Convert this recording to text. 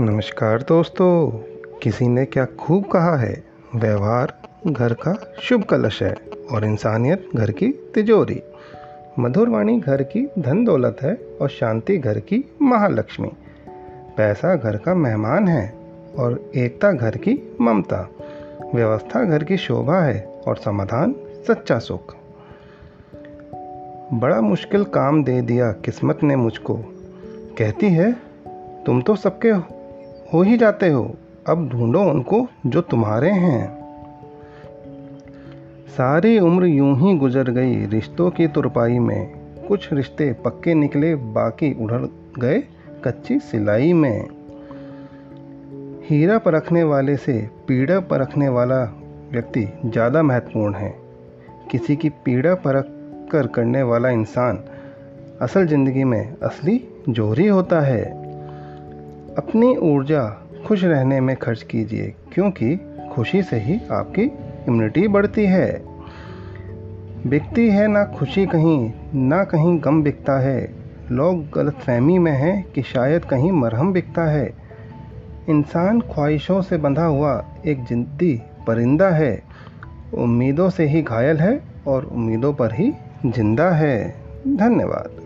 नमस्कार दोस्तों, किसी ने क्या खूब कहा है? व्यवहार घर का शुभ कलश है और इंसानियत घर की तिजोरी। मधुर वाणी घर की धन दौलत है और शांति घर की महालक्ष्मी। पैसा घर का मेहमान है और एकता घर की ममता। व्यवस्था घर की शोभा है और समाधान सच्चा सुख। बड़ा मुश्किल काम दे दिया किस्मत ने मुझको। कहती है, तुम तो सबके हो ही जाते हो। अब ढूंढो उनको जो तुम्हारे हैं। सारी उम्र यूँ ही गुजर गई रिश्तों की तुरपाई में। कुछ रिश्ते पक्के निकले, बाकी उड़र गए कच्ची सिलाई में। हीरा परखने वाले से पीड़ा परखने वाला व्यक्ति ज़्यादा महत्वपूर्ण है। किसी की पीड़ा परख कर करने वाला इंसान असल ज़िंदगी में असली जोहरी होता है। अपनी ऊर्जा खुश रहने में खर्च कीजिए, क्योंकि खुशी से ही आपकी इम्यूनिटी बढ़ती है। बिकती है ना खुशी कहीं, ना कहीं गम बिकता है। लोग गलत फहमी में हैं कि शायद कहीं मरहम बिकता है। इंसान ख्वाहिशों से बंधा हुआ एक जिद्दी परिंदा है। उम्मीदों से ही घायल है और उम्मीदों पर ही ज़िंदा है। धन्यवाद।